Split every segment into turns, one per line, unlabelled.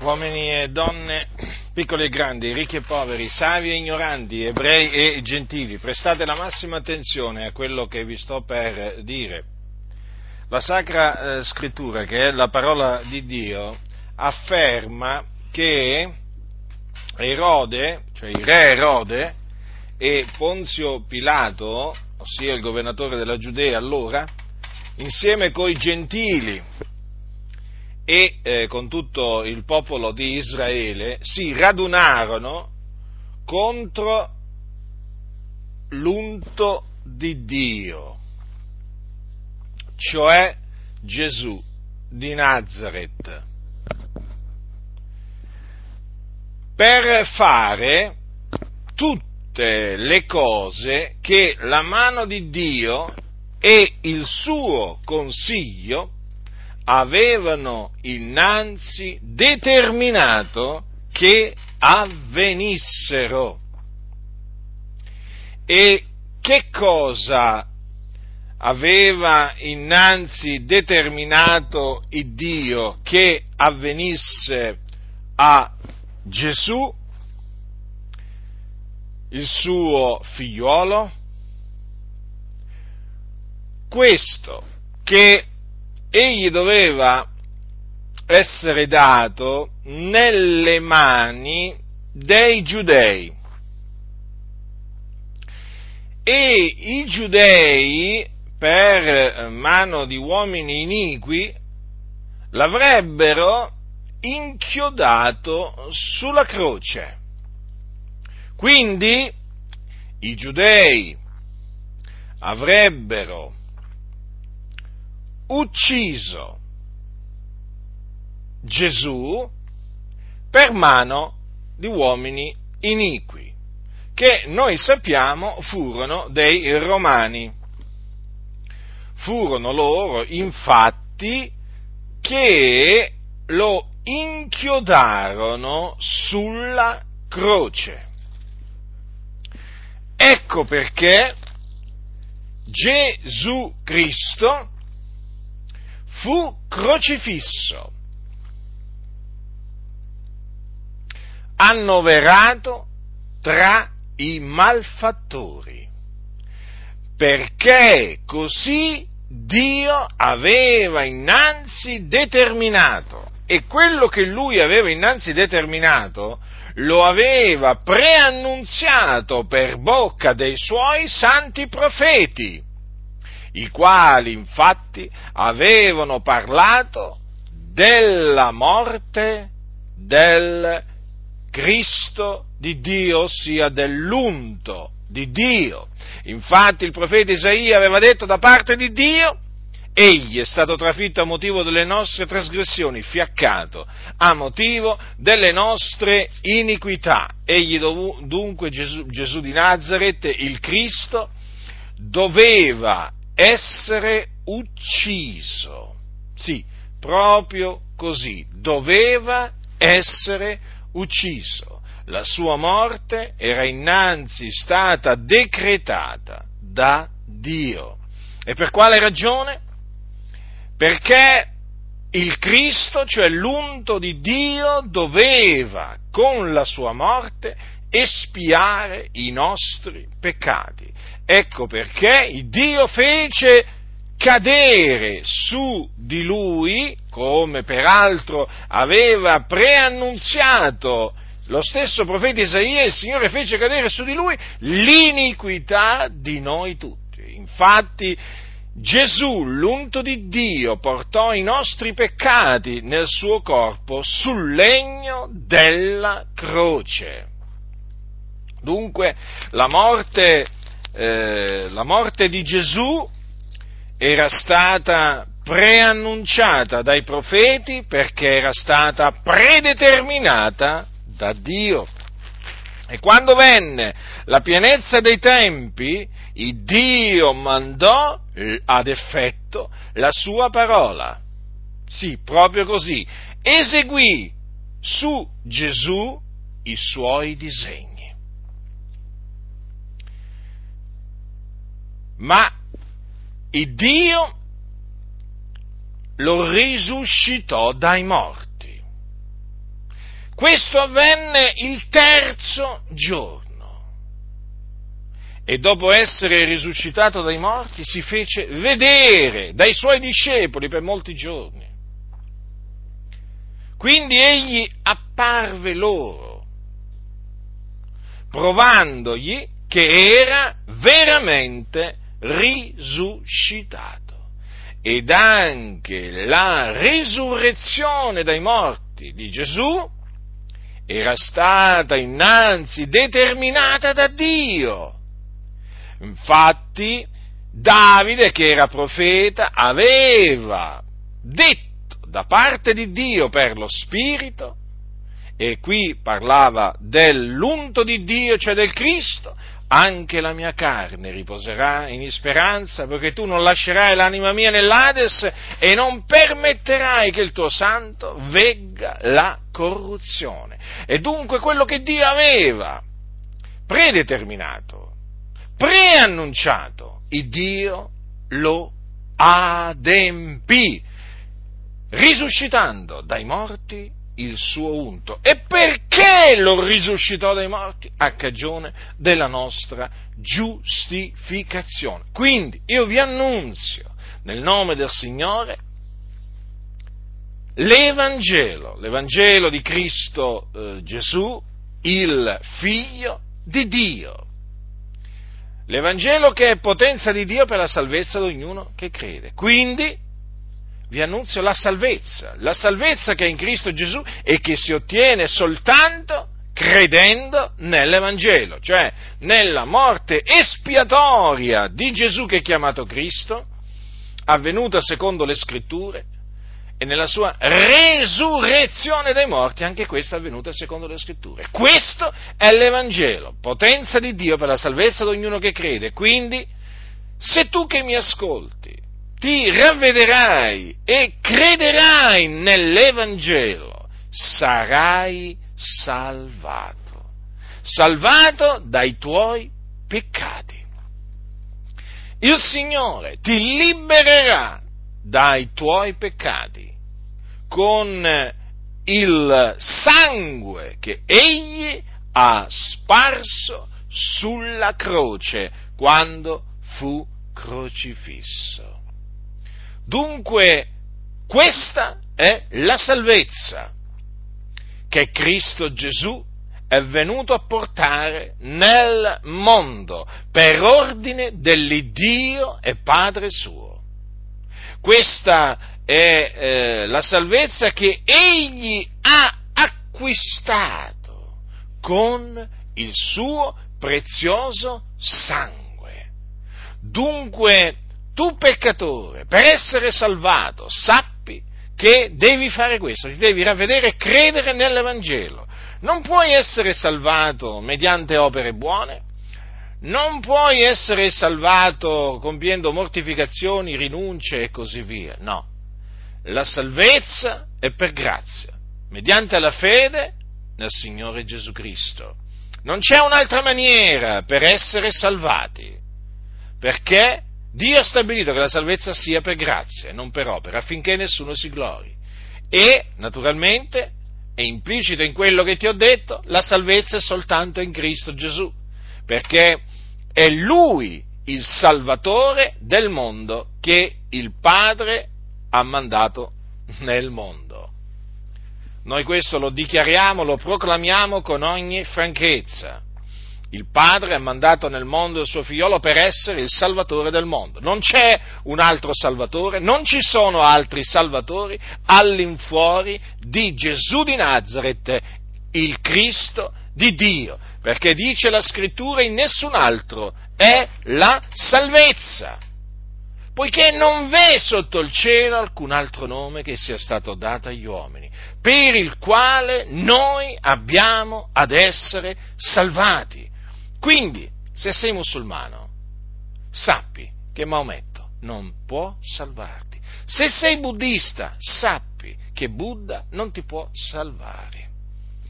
uomini e donne, piccoli e grandi, ricchi e poveri, savi e ignoranti, ebrei e gentili, prestate la massima attenzione a quello che vi sto per dire. La Sacra eh, Scrittura, che è la parola di Dio, afferma che Erode, cioè il re Erode, e Ponzio Pilato, ossia il governatore della Giudea allora, insieme coi gentili, e eh, con tutto il popolo di Israele si radunarono contro l'unto di Dio, cioè Gesù di Nazareth, per fare tutte le cose che la mano di Dio e il suo consiglio avevano innanzi determinato che avvenissero. E che cosa aveva innanzi determinato il Dio che avvenisse a Gesù, il suo figliuolo? Questo che egli doveva essere dato nelle mani dei giudei. E i giudei, per mano di uomini iniqui, l'avrebbero inchiodato sulla croce. Quindi i giudei avrebbero ucciso Gesù per mano di uomini iniqui, che noi sappiamo furono dei romani. Furono loro, infatti, che lo inchiodarono sulla croce. Ecco perché Gesù Cristo fu crocifisso, annoverato tra i malfattori, perché così Dio aveva innanzi determinato e quello che lui aveva innanzi determinato lo aveva preannunziato per bocca dei suoi santi profeti i quali infatti avevano parlato della morte del Cristo di Dio, ossia dell'unto di Dio. Infatti il profeta Isaia aveva detto da parte di Dio, egli è stato trafitto a motivo delle nostre trasgressioni, fiaccato a motivo delle nostre iniquità. Egli dunque Gesù, Gesù di Nazareth, il Cristo, doveva essere ucciso. Sì, proprio così, doveva essere ucciso. La sua morte era innanzi stata decretata da Dio. E per quale ragione? Perché il Cristo, cioè l'unto di Dio, doveva con la sua morte espiare i nostri peccati. Ecco perché Dio fece cadere su di lui, come peraltro aveva preannunziato lo stesso profeta Isaia, il Signore fece cadere su di lui l'iniquità di noi tutti. Infatti Gesù, l'unto di Dio, portò i nostri peccati nel suo corpo sul legno della croce. Dunque la morte eh, la morte di Gesù era stata preannunciata dai profeti perché era stata predeterminata da Dio. E quando venne la pienezza dei tempi, Dio mandò eh, ad effetto la sua parola. Sì, proprio così. Eseguì su Gesù i suoi disegni. Ma il Dio lo risuscitò dai morti. Questo avvenne il terzo giorno. E dopo essere risuscitato dai morti si fece vedere dai suoi discepoli per molti giorni. Quindi egli apparve loro, provandogli che era veramente risuscitato. Ed anche la risurrezione dai morti di Gesù era stata innanzi determinata da Dio. Infatti, Davide, che era profeta, aveva detto da parte di Dio per lo Spirito, e qui parlava dell'unto di Dio, cioè del Cristo, anche la mia carne riposerà in speranza, perché tu non lascerai l'anima mia nell'Ades e non permetterai che il tuo santo vegga la corruzione. E dunque quello che Dio aveva predeterminato, preannunciato, il Dio lo adempì risuscitando dai morti il suo unto. E perché lo risuscitò dai morti? A cagione della nostra giustificazione. Quindi io vi annunzio nel nome del Signore l'Evangelo, l'Evangelo di Cristo eh, Gesù, il Figlio di Dio. L'Evangelo che è potenza di Dio per la salvezza di ognuno che crede. Quindi vi annunzio la salvezza, la salvezza che è in Cristo Gesù e che si ottiene soltanto credendo nell'Evangelo, cioè nella morte espiatoria di Gesù che è chiamato Cristo, avvenuta secondo le scritture, e nella sua resurrezione dai morti, anche questa avvenuta secondo le scritture. Questo è l'Evangelo, potenza di Dio per la salvezza di ognuno che crede. Quindi, se tu che mi ascolti ti ravvederai e crederai nell'Evangelo, sarai salvato. Salvato dai tuoi peccati. Il Signore ti libererà dai tuoi peccati con il sangue che Egli ha sparso sulla croce quando fu crocifisso. Dunque, questa è la salvezza che Cristo Gesù è venuto a portare nel mondo per ordine dell'Iddio e Padre suo. Questa è eh, la salvezza che Egli ha acquistato con il suo prezioso sangue. Dunque, tu peccatore, per essere salvato, sappi che devi fare questo, ti devi ravvedere e credere nell'Evangelo. Non puoi essere salvato mediante opere buone, non puoi essere salvato compiendo mortificazioni, rinunce e così via, no. La salvezza è per grazia, mediante la fede nel Signore Gesù Cristo. Non c'è un'altra maniera per essere salvati, perché Dio ha stabilito che la salvezza sia per grazia e non per opera, affinché nessuno si glori. E, naturalmente, è implicito in quello che ti ho detto, la salvezza è soltanto in Cristo Gesù, perché è Lui il Salvatore del mondo che il Padre ha mandato nel mondo. Noi questo lo dichiariamo, lo proclamiamo con ogni franchezza. Il Padre ha mandato nel mondo il suo figliolo per essere il Salvatore del mondo. Non c'è un altro Salvatore, non ci sono altri Salvatori all'infuori di Gesù di Nazareth, il Cristo di Dio, perché dice la scrittura in nessun altro è la salvezza, poiché non v'è sotto il cielo alcun altro nome che sia stato dato agli uomini, per il quale noi abbiamo ad essere salvati. Quindi, se sei musulmano, sappi che Maometto non può salvarti. Se sei buddista, sappi che Buddha non ti può salvare.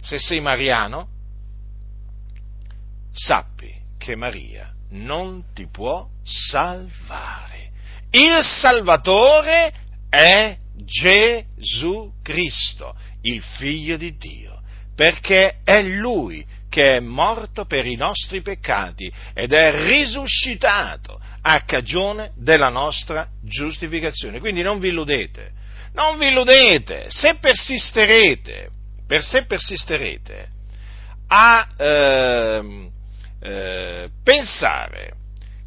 Se sei mariano, sappi che Maria non ti può salvare. Il Salvatore è Gesù Cristo, il Figlio di Dio. perché è Lui che è morto per i nostri peccati ed è risuscitato a cagione della nostra giustificazione. Quindi non vi illudete, non vi illudete, se persisterete, per se persisterete a eh, eh, pensare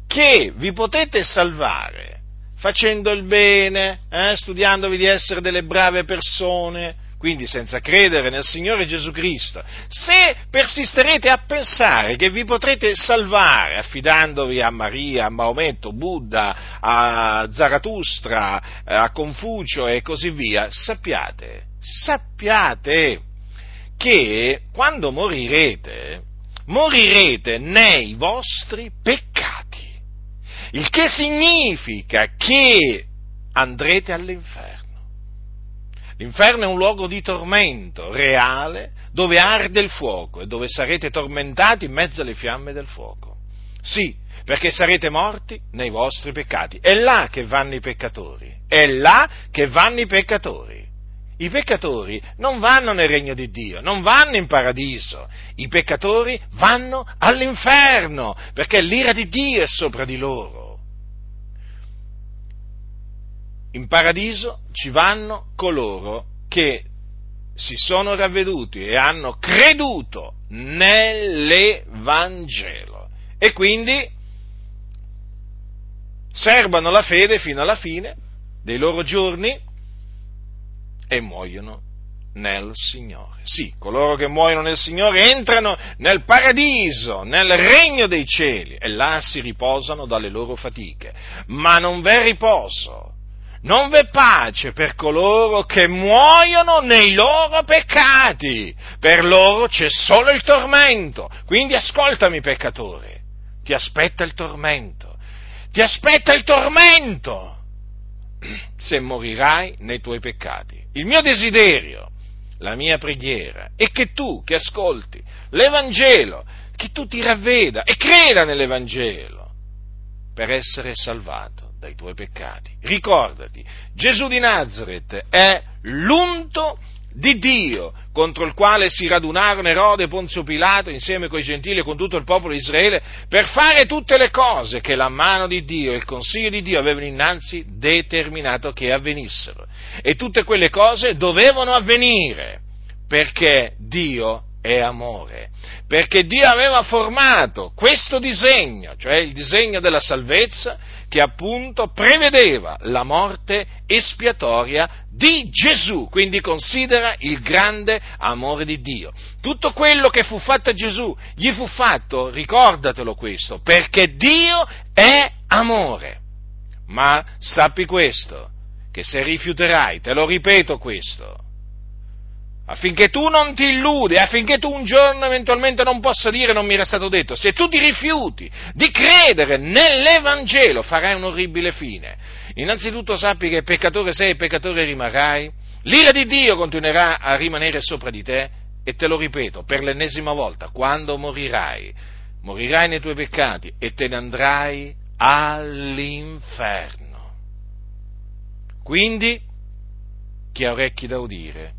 che vi potete salvare facendo il bene, eh, studiandovi di essere delle brave persone, quindi senza credere nel Signore Gesù Cristo, se persisterete a pensare che vi potrete salvare affidandovi a Maria, a Maometto, Buddha, a Zaratustra, a Confucio e così via, sappiate, sappiate che quando morirete, morirete nei vostri peccati, il che significa che andrete all'inferno. L'inferno è un luogo di tormento reale dove arde il fuoco e dove sarete tormentati in mezzo alle fiamme del fuoco. Sì, perché sarete morti nei vostri peccati. È là che vanno i peccatori. È là che vanno i peccatori. I peccatori non vanno nel regno di Dio, non vanno in paradiso. I peccatori vanno all'inferno, perché l'ira di Dio è sopra di loro. In paradiso ci vanno coloro che si sono ravveduti e hanno creduto nell'Evangelo. E quindi serbano la fede fino alla fine dei loro giorni e muoiono nel Signore. Sì, coloro che muoiono nel Signore entrano nel paradiso, nel regno dei cieli e là si riposano dalle loro fatiche, ma non v'è riposo non v'è pace per coloro che muoiono nei loro peccati, per loro c'è solo il tormento. Quindi ascoltami peccatore, ti aspetta il tormento, ti aspetta il tormento. Se morirai nei tuoi peccati. Il mio desiderio, la mia preghiera è che tu che ascolti l'Evangelo, che tu ti ravveda e creda nell'Evangelo per essere salvato dai tuoi peccati. Ricordati, Gesù di Nazareth è l'unto di Dio contro il quale si radunarono Erode e Ponzio Pilato insieme con i gentili e con tutto il popolo di Israele per fare tutte le cose che la mano di Dio e il consiglio di Dio avevano innanzi determinato che avvenissero. E tutte quelle cose dovevano avvenire perché Dio è amore, perché Dio aveva formato questo disegno, cioè il disegno della salvezza, che appunto prevedeva la morte espiatoria di Gesù, quindi considera il grande amore di Dio. Tutto quello che fu fatto a Gesù gli fu fatto, ricordatelo questo, perché Dio è amore. Ma sappi questo, che se rifiuterai, te lo ripeto questo, affinché tu non ti illudi, affinché tu un giorno eventualmente non possa dire non mi era stato detto, se tu ti rifiuti di credere nell'Evangelo farai un orribile fine. Innanzitutto sappi che peccatore sei e peccatore rimarrai, l'ira di Dio continuerà a rimanere sopra di te e te lo ripeto per l'ennesima volta, quando morirai, morirai nei tuoi peccati e te ne andrai all'inferno. Quindi, chi ha orecchi da udire,